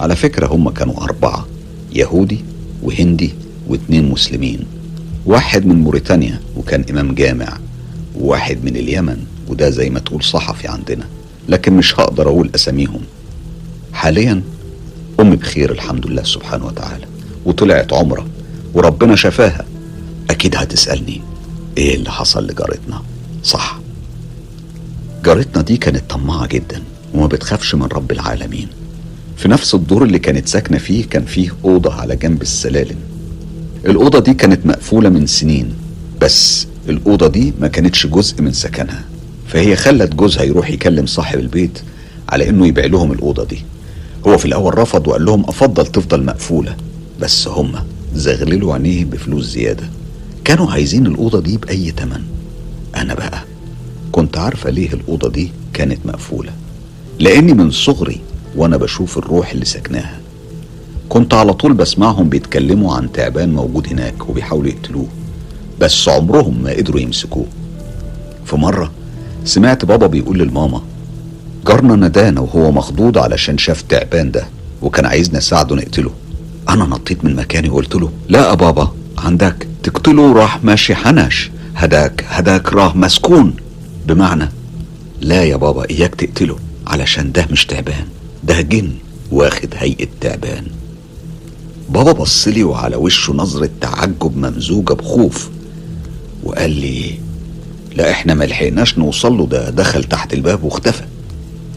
على فكرة هم كانوا أربعة يهودي وهندي واتنين مسلمين. واحد من موريتانيا وكان إمام جامع وواحد من اليمن وده زي ما تقول صحفي عندنا لكن مش هقدر أقول أساميهم. حاليا أمي بخير الحمد لله سبحانه وتعالى وطلعت عمرة وربنا شفاها. أكيد هتسألني إيه اللي حصل لجارتنا؟ صح. جارتنا دي كانت طماعة جدا وما بتخافش من رب العالمين. في نفس الدور اللي كانت ساكنة فيه كان فيه أوضة على جنب السلالم. الأوضة دي كانت مقفولة من سنين بس الأوضة دي ما كانتش جزء من سكنها. فهي خلت جوزها يروح يكلم صاحب البيت على إنه يبيع لهم الأوضة دي. هو في الأول رفض وقال لهم أفضل تفضل مقفولة بس هم زغللوا عينيه بفلوس زيادة. كانوا عايزين الأوضة دي بأي تمن. أنا بقى كنت عارفة ليه الأوضة دي كانت مقفولة. لأني من صغري وأنا بشوف الروح اللي سكناها كنت على طول بسمعهم بيتكلموا عن تعبان موجود هناك وبيحاولوا يقتلوه بس عمرهم ما قدروا يمسكوه. في مرة سمعت بابا بيقول للماما جارنا ندانا وهو مخضوض علشان شاف تعبان ده وكان عايزنا نساعده نقتله. أنا نطيت من مكاني وقلت له لا يا بابا عندك تقتله راح ماشي حنش هداك هداك راه مسكون. بمعنى لا يا بابا إياك تقتله علشان ده مش تعبان. ده جن واخد هيئة تعبان. بابا بصلي وعلى وشه نظرة تعجب ممزوجة بخوف. وقال لي لا إحنا ملحقناش نوصل له ده دخل تحت الباب واختفى.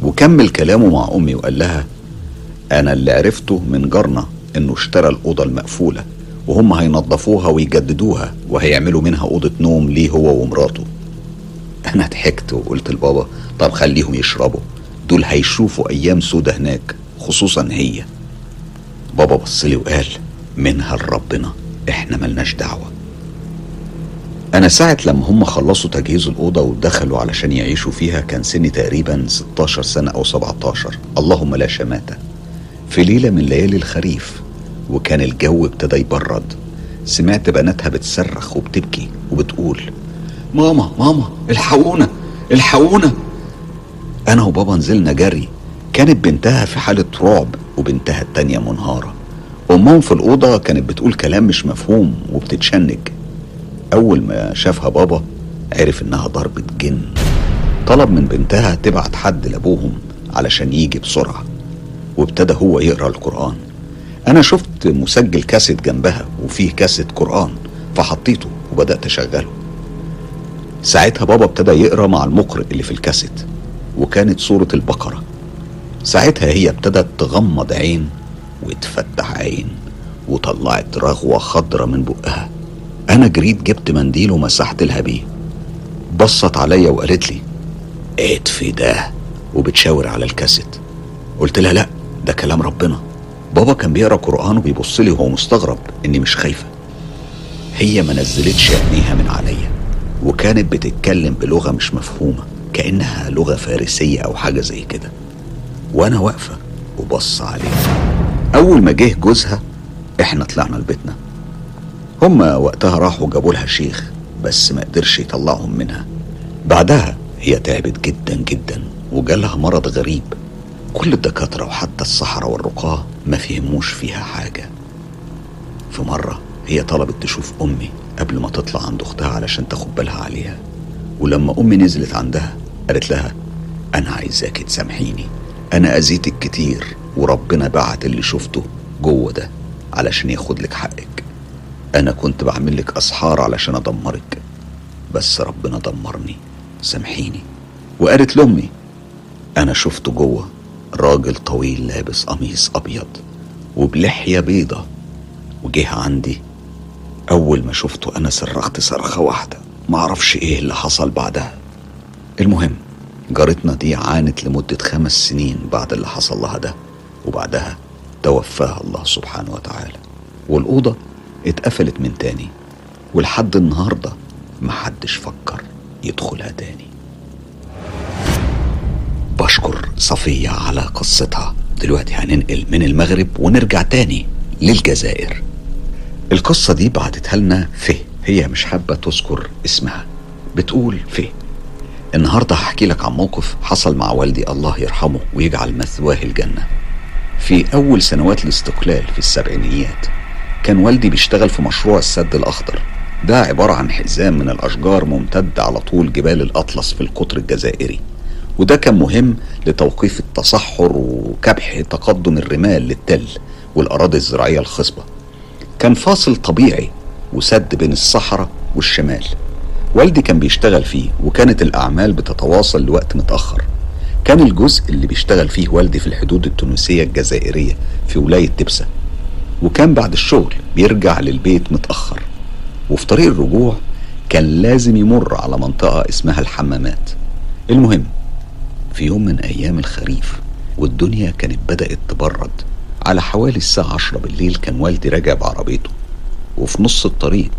وكمل كلامه مع أمي وقال لها أنا اللي عرفته من جارنا إنه اشترى الأوضة المقفولة وهم هينظفوها ويجددوها وهيعملوا منها أوضة نوم ليه هو ومراته. أنا ضحكت وقلت لبابا طب خليهم يشربوا. دول هيشوفوا أيام سودة هناك خصوصا هي. بابا بصلي وقال منها لربنا إحنا ملناش دعوة. أنا ساعة لما هم خلصوا تجهيز الأوضة ودخلوا علشان يعيشوا فيها كان سني تقريبا 16 سنة أو 17 اللهم لا شماتة. في ليلة من ليالي الخريف وكان الجو ابتدى يبرد. سمعت بناتها بتصرخ وبتبكي وبتقول ماما ماما الحقونا الحقونا. أنا وبابا نزلنا جري. كانت بنتها في حالة رعب وبنتها التانية منهارة. أمهم في الأوضة كانت بتقول كلام مش مفهوم وبتتشنج. أول ما شافها بابا عرف إنها ضربة جن. طلب من بنتها تبعت حد لأبوهم علشان يجي بسرعة. وابتدى هو يقرأ القرآن. أنا شفت مسجل كاسيت جنبها وفيه كاسيت قرآن فحطيته وبدأت أشغله. ساعتها بابا ابتدى يقرأ مع المقرئ اللي في الكاسيت. وكانت سورة البقرة. ساعتها هي ابتدت تغمض عين وتفتح عين وطلعت رغوة خضرة من بقها. أنا جريت جبت منديل ومسحت لها بيه بصت عليا وقالت لي اطفي ده؟ وبتشاور على الكاسيت. قلت لها لا ده كلام ربنا. بابا كان بيقرأ قرآن وبيبص لي وهو مستغرب إني مش خايفة. هي ما نزلتش عينيها من عليا وكانت بتتكلم بلغة مش مفهومة. كأنها لغة فارسية أو حاجة زي كده. وأنا واقفة وبص عليها. أول ما جه جوزها إحنا طلعنا لبيتنا. هما وقتها راحوا جابوا لها شيخ بس ما قدرش يطلعهم منها. بعدها هي تعبت جدا جدا وجالها مرض غريب. كل الدكاترة وحتى الصحراء والرقاة ما فهموش فيها حاجة. في مرة هي طلبت تشوف أمي قبل ما تطلع عند أختها علشان تاخد بالها عليها. ولما أمي نزلت عندها قالت لها أنا عايزاك تسامحيني. أنا أذيتك كتير وربنا بعت اللي شفته جوه ده علشان ياخد لك حقك. أنا كنت بعمل لك أسحار علشان أدمرك. بس ربنا دمرني. سامحيني. وقالت لأمي أنا شفته جوه راجل طويل لابس قميص أبيض وبلحية بيضة وجه عندي. أول ما شفته أنا صرخت صرخة واحدة معرفش إيه اللي حصل بعدها. المهم جارتنا دي عانت لمدة خمس سنين بعد اللي حصل لها ده وبعدها توفاها الله سبحانه وتعالى. والأوضة اتقفلت من تاني ولحد النهارده محدش فكر يدخلها تاني. بشكر صفية على قصتها. دلوقتي هننقل من المغرب ونرجع تاني للجزائر. القصة دي بعتتها لنا فه هي مش حابة تذكر اسمها. بتقول فه النهاردة هحكي لك عن موقف حصل مع والدي الله يرحمه ويجعل مثواه الجنة. في أول سنوات الاستقلال في السبعينيات كان والدي بيشتغل في مشروع السد الأخضر. ده عبارة عن حزام من الأشجار ممتد على طول جبال الأطلس في القطر الجزائري. وده كان مهم لتوقيف التصحر وكبح تقدم الرمال للتل والأراضي الزراعية الخصبة. كان فاصل طبيعي وسد بين الصحراء والشمال. والدي كان بيشتغل فيه وكانت الأعمال بتتواصل لوقت متأخر. كان الجزء اللي بيشتغل فيه والدي في الحدود التونسية الجزائرية في ولاية تبسة وكان بعد الشغل بيرجع للبيت متأخر. وفي طريق الرجوع كان لازم يمر على منطقة اسمها الحمامات. المهم في يوم من أيام الخريف والدنيا كانت بدأت تبرد. على حوالي الساعة عشرة بالليل كان والدي راجع بعربيته. وفي نص الطريق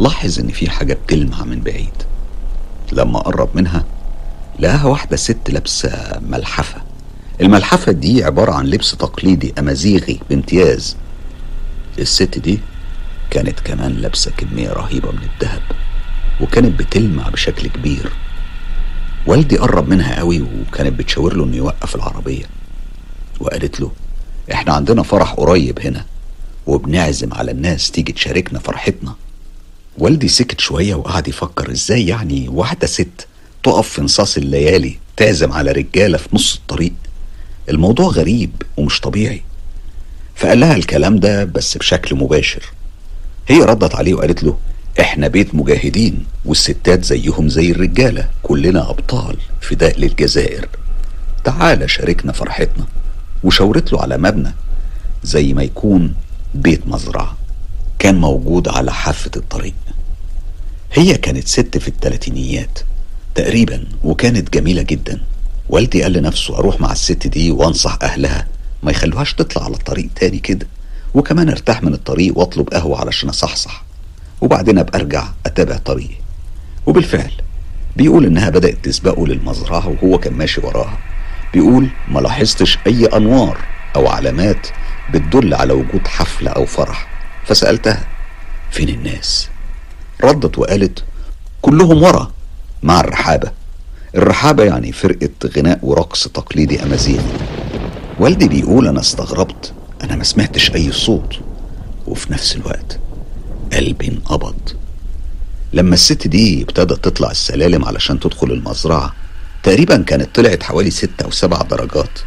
لاحظ إن في حاجة بتلمع من بعيد. لما قرب منها لقاها واحدة ست لابسة ملحفة. الملحفة دي عبارة عن لبس تقليدي أمازيغي بامتياز. الست دي كانت كمان لابسة كمية رهيبة من الذهب وكانت بتلمع بشكل كبير. والدي قرب منها قوي وكانت بتشاور له إنه يوقف العربية. وقالت له إحنا عندنا فرح قريب هنا وبنعزم على الناس تيجي تشاركنا فرحتنا. والدي سكت شوية وقعد يفكر إزاي يعني واحدة ست تقف في نصاص الليالي تعزم على رجالة في نص الطريق. الموضوع غريب ومش طبيعي. فقال لها الكلام ده بس بشكل مباشر. هي ردت عليه وقالت له إحنا بيت مجاهدين والستات زيهم زي الرجالة كلنا أبطال فداء للجزائر. تعال شاركنا فرحتنا. وشاورت له على مبنى زي ما يكون بيت مزرعة. كان موجود على حافة الطريق. هي كانت ست في التلاتينيات تقريبا وكانت جميلة جدا. والدي قال لنفسه أروح مع الست دي وأنصح أهلها ما يخلوهاش تطلع على الطريق تاني كده. وكمان أرتاح من الطريق وأطلب قهوة علشان أصحصح وبعدين أبقى أرجع أتابع طريقي. وبالفعل بيقول إنها بدأت تسبقه للمزرعة وهو كان ماشي وراها. بيقول ما لاحظتش أي أنوار أو علامات بتدل على وجود حفلة أو فرح؟ فسألتها فين الناس؟ ردت وقالت كلهم ورا مع الرحابة. الرحابة يعني فرقة غناء ورقص تقليدي أمازيغي. والدي بيقول أنا استغربت أنا ما سمعتش أي صوت. وفي نفس الوقت قلبي انقبض. لما الست دي ابتدت تطلع السلالم علشان تدخل المزرعة تقريبا كانت طلعت حوالي ستة أو سبع درجات.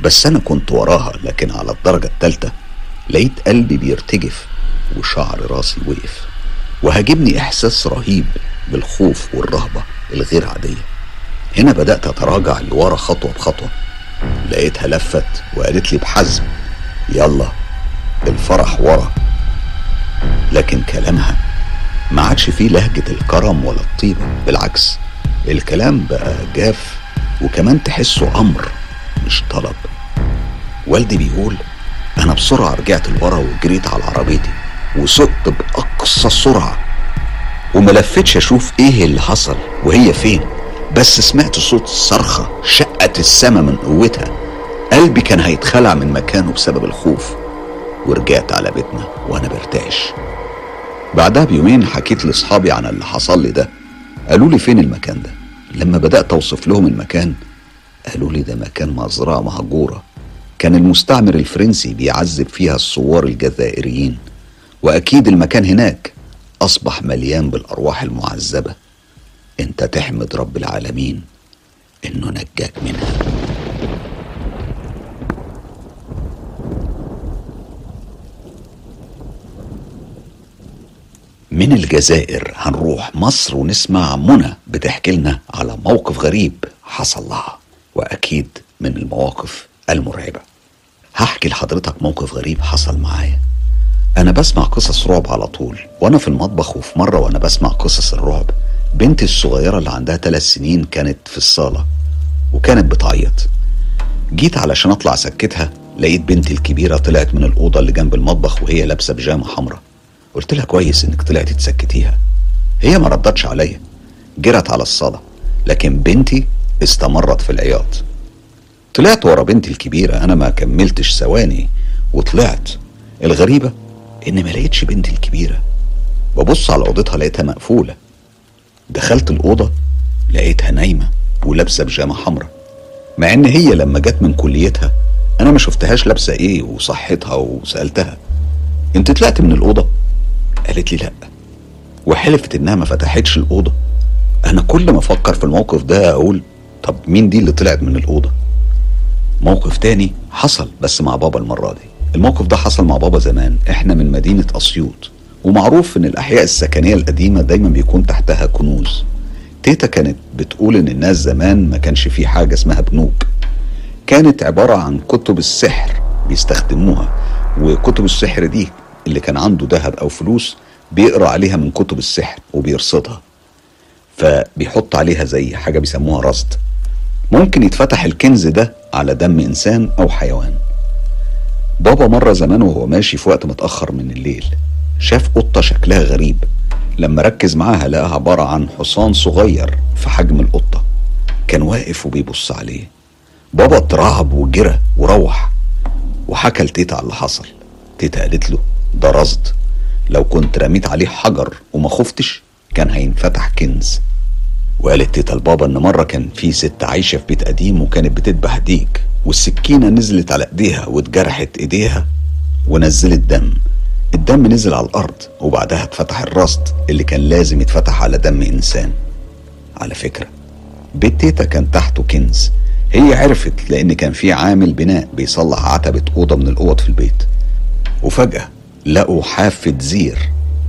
بس أنا كنت وراها لكن على الدرجة التالتة لقيت قلبي بيرتجف وشعر راسي وقف. وهاجمني إحساس رهيب بالخوف والرهبة الغير عادية. هنا بدأت أتراجع لورا خطوة بخطوة. لقيتها لفت وقالت لي بحزم يلا الفرح ورا. لكن كلامها ما عادش فيه لهجة الكرم ولا الطيبة بالعكس الكلام بقى جاف وكمان تحسه أمر مش طلب. والدي بيقول أنا بسرعة رجعت لورا وجريت على عربيتي. وسقت بأقصى سرعة وما لفتش أشوف إيه اللي حصل وهي فين. بس سمعت صوت صرخة شقت السما من قوتها. قلبي كان هيتخلع من مكانه بسبب الخوف. ورجعت على بيتنا وأنا برتعش. بعدها بيومين حكيت لأصحابي عن اللي حصل لي ده. قالوا لي فين المكان ده؟ لما بدأت أوصف لهم المكان قالوا لي ده مكان مزرعة مهجورة. كان المستعمر الفرنسي بيعذب فيها الثوار الجزائريين. وأكيد المكان هناك. أصبح مليان بالأرواح المعذبة. أنت تحمد رب العالمين انه نجاك منها. من الجزائر هنروح مصر ونسمع منى بتحكي لنا على موقف غريب حصل لها وأكيد من المواقف المرعبة. هحكي لحضرتك موقف غريب حصل معايا. أنا بسمع قصص رعب على طول وأنا في المطبخ وفي مرة وأنا بسمع قصص الرعب. بنتي الصغيرة اللي عندها ثلاث سنين كانت في الصالة وكانت بتعيط. جيت علشان أطلع سكتها لقيت بنتي الكبيرة طلعت من الأوضة اللي جنب المطبخ وهي لابسة بيجامة حمراء. قلت لها كويس إنك طلعتي تسكتيها. هي ما ردتش عليا جرت على الصالة لكن بنتي استمرت في العياط. طلعت ورا بنتي الكبيرة أنا ما كملتش ثواني وطلعت. الغريبة إني ما لقيتش بنتي الكبيرة. ببص على أوضتها لقيتها مقفولة. دخلت الأوضة لقيتها نايمة ولابسة بيجامة حمراء. مع إن هي لما جت من كليتها أنا ما شفتهاش لابسة إيه وصحتها وسألتها. أنت طلعت من الأوضة؟ قالت لي لأ. وحلفت إنها ما فتحتش الأوضة. أنا كل ما أفكر في الموقف ده أقول طب مين دي اللي طلعت من الأوضة؟ موقف تاني حصل بس مع بابا المرة دي. الموقف ده حصل مع بابا زمان إحنا من مدينة أسيوط. ومعروف إن الأحياء السكنية القديمة دايما بيكون تحتها كنوز. تيتا كانت بتقول إن الناس زمان ما كانش في حاجة اسمها بنوك. كانت عبارة عن كتب السحر بيستخدموها. وكتب السحر دي اللي كان عنده ذهب أو فلوس بيقرأ عليها من كتب السحر وبيرصدها. فبيحط عليها زي حاجة بيسموها رصد. ممكن يتفتح الكنز ده على دم إنسان أو حيوان. بابا مره زمان وهو ماشي في وقت متأخر من الليل. شاف قطة شكلها غريب. لما ركز معاها لقاها عبارة عن حصان صغير في حجم القطة. كان واقف وبيبص عليه. بابا اترعب وجرى وروح. وحكى لتيتا على اللي حصل. تيتا قالت له ده رصد. لو كنت رميت عليه حجر وما خفتش كان هينفتح كنز. وقالت تيتا لبابا إن مرة كان في ست عايشة في بيت قديم وكانت بتذبح ديك والسكينة نزلت على إيديها واتجرحت إيديها ونزلت دم. الدم نزل على الأرض وبعدها اتفتح الرصد اللي كان لازم يتفتح على دم إنسان. على فكرة بيت تيتا كان تحته كنز. هي عرفت لأن كان في عامل بناء بيصلح عتبة أوضة من الأوض في البيت. وفجأة لقوا حافة زير.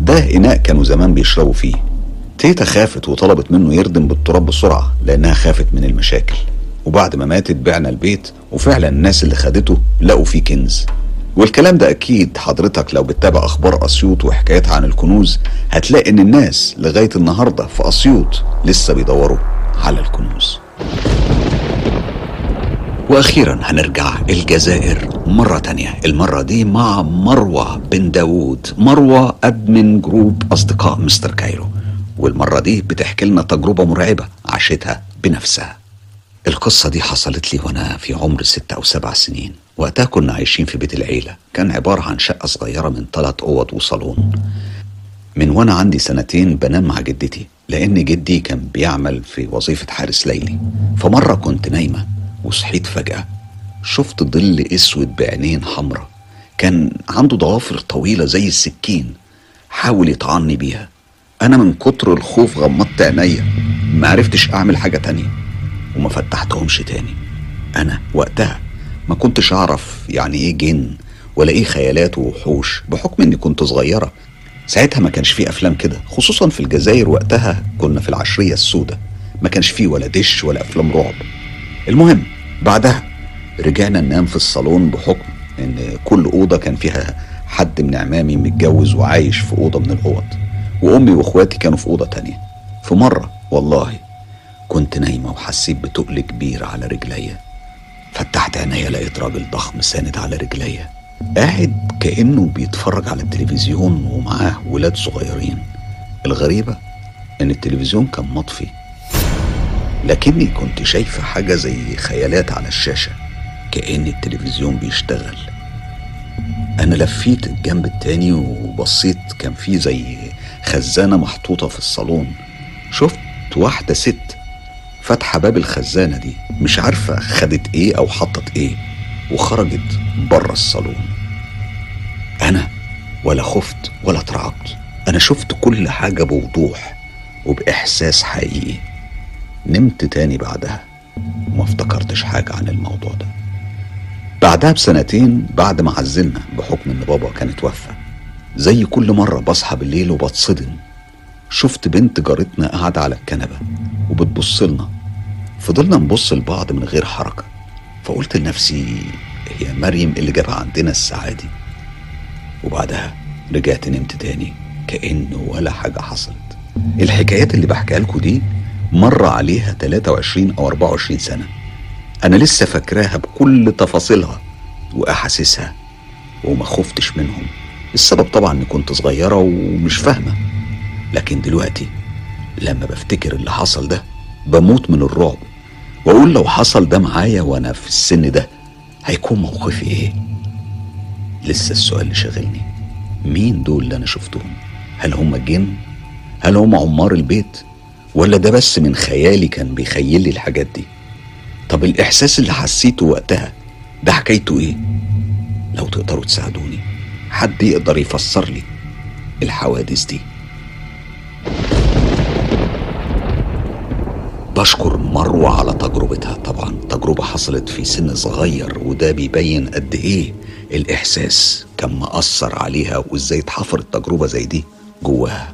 ده إناء كانوا زمان بيشربوا فيه. تيتا خافت وطلبت منه يردم بالتراب بسرعة لأنها خافت من المشاكل. وبعد ما ماتت بعنا البيت وفعلا الناس اللي خدته لقوا فيه كنز. والكلام ده أكيد حضرتك لو بتتابع أخبار أسيوط وحكاياتها عن الكنوز هتلاقي إن الناس لغاية النهارده في أسيوط لسه بيدوروا على الكنوز. وأخيرا هنرجع الجزائر مرة تانية. المرة دي مع مروة بن داوود. مروة admin group أصدقاء مستر كايرو. والمرة دي بتحكي لنا تجربة مرعبة عاشتها بنفسها. القصة دي حصلت لي وأنا في عمر ستة أو سبع سنين. وقتها كنا عايشين في بيت العيلة. كان عبارة عن شقة صغيرة من ثلاث أوض وصالون. من وأنا عندي سنتين بنام مع جدتي لأن جدي كان بيعمل في وظيفة حارس ليلي. فمرة كنت نايمة وصحيت فجأة. شفت ظل أسود بعينين حمرة كان عنده ضوافر طويلة زي السكين. حاول يطعني بيها. أنا من كتر الخوف غمضت عينيا ما عرفتش أعمل حاجة تانية وما فتحتهمش تاني. أنا وقتها ما كنتش أعرف يعني إيه جن ولا إيه خيالات ووحوش بحكم إني كنت صغيرة. ساعتها ما كانش فيه أفلام كده خصوصا في الجزائر وقتها كنا في العشرية السوداء. ما كانش فيه ولا دش ولا أفلام رعب. المهم بعدها رجعنا ننام في الصالون بحكم إن كل أوضة كان فيها حد من عمامي متجوز وعايش في أوضة من الأوض. وأمي وإخواتي كانوا في أوضة تانية. في مرة والله كنت نايمة وحسيت بتقل كبير على رجليا. فتحت عينيا لقيت راجل ضخم ساند على رجليا. قاعد كأنه بيتفرج على التلفزيون ومعاه ولاد صغيرين. الغريبة إن التلفزيون كان مطفي. لكني كنت شايفة حاجة زي خيالات على الشاشة كأن التلفزيون بيشتغل. أنا لفيت الجنب التاني وبصيت كان في زي خزانة محطوطة في الصالون. شفت واحدة ست فاتحة باب الخزانة دي مش عارفة خدت إيه أو حطت إيه وخرجت بره الصالون. أنا ولا خفت ولا اترعبت. أنا شفت كل حاجة بوضوح وبإحساس حقيقي. نمت تاني بعدها وما افتكرتش حاجة عن الموضوع ده. بعدها بسنتين بعد ما عزلنا بحكم إن بابا كان اتوفى زي كل مرة بصحى بالليل وبتصدم شفت بنت جارتنا قاعدة على الكنبة وبتبص لنا. فضلنا نبص لبعض من غير حركة. فقلت لنفسي هي مريم اللي جابها عندنا الساعة دي. وبعدها رجعت نمت تاني كأن ولا حاجة حصلت. الحكايات اللي بحكيها لكم دي مر عليها 23 أو 24 سنة. أنا لسه فاكراها بكل تفاصيلها وأحاسيسها وما خفتش منهم. السبب طبعا إني كنت صغيرة ومش فاهمة. لكن دلوقتي لما بفتكر اللي حصل ده بموت من الرعب. وأقول لو حصل ده معايا وأنا في السن ده هيكون موقفي إيه؟ لسه السؤال اللي شاغلني. مين دول اللي أنا شفتهم؟ هل هم جن؟ هل هم عمار البيت؟ ولا ده بس من خيالي كان بيخيل لي الحاجات دي؟ طب الإحساس اللي حسيته وقتها ده حكايته إيه؟ لو تقدروا تساعدوني. حد يقدر يفسر لي الحوادث دي. بشكر مروة على تجربتها. طبعا تجربة حصلت في سن صغير وده بيبين قد إيه الإحساس كان مأثر عليها وإزاي اتحفرت تجربة زي دي جواها.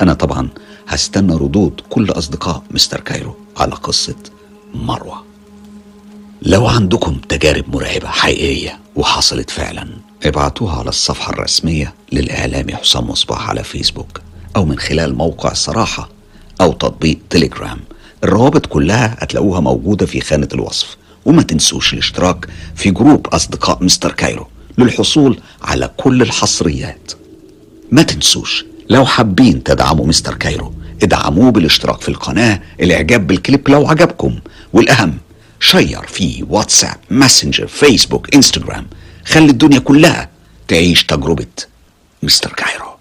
أنا طبعا هستنى ردود كل أصدقاء مستر كايرو على قصة مروة. لو عندكم تجارب مرعبة حقيقية وحصلت فعلا ابعتوها على الصفحة الرسمية للإعلامي حسام مصباح على فيسبوك أو من خلال موقع صراحة أو تطبيق تليجرام الروابط كلها هتلاقوها موجودة في خانة الوصف. وما تنسوش الاشتراك في group أصدقاء مستر كايرو للحصول على كل الحصريات. ما تنسوش لو حابين تدعموا مستر كايرو ادعموه بالاشتراك في القناة الإعجاب بالكليب لو عجبكم. والأهم share في واتساب ماسنجر فيسبوك إنستجرام. خلي الدنيا كلها تعيش تجربة مستر كايرو.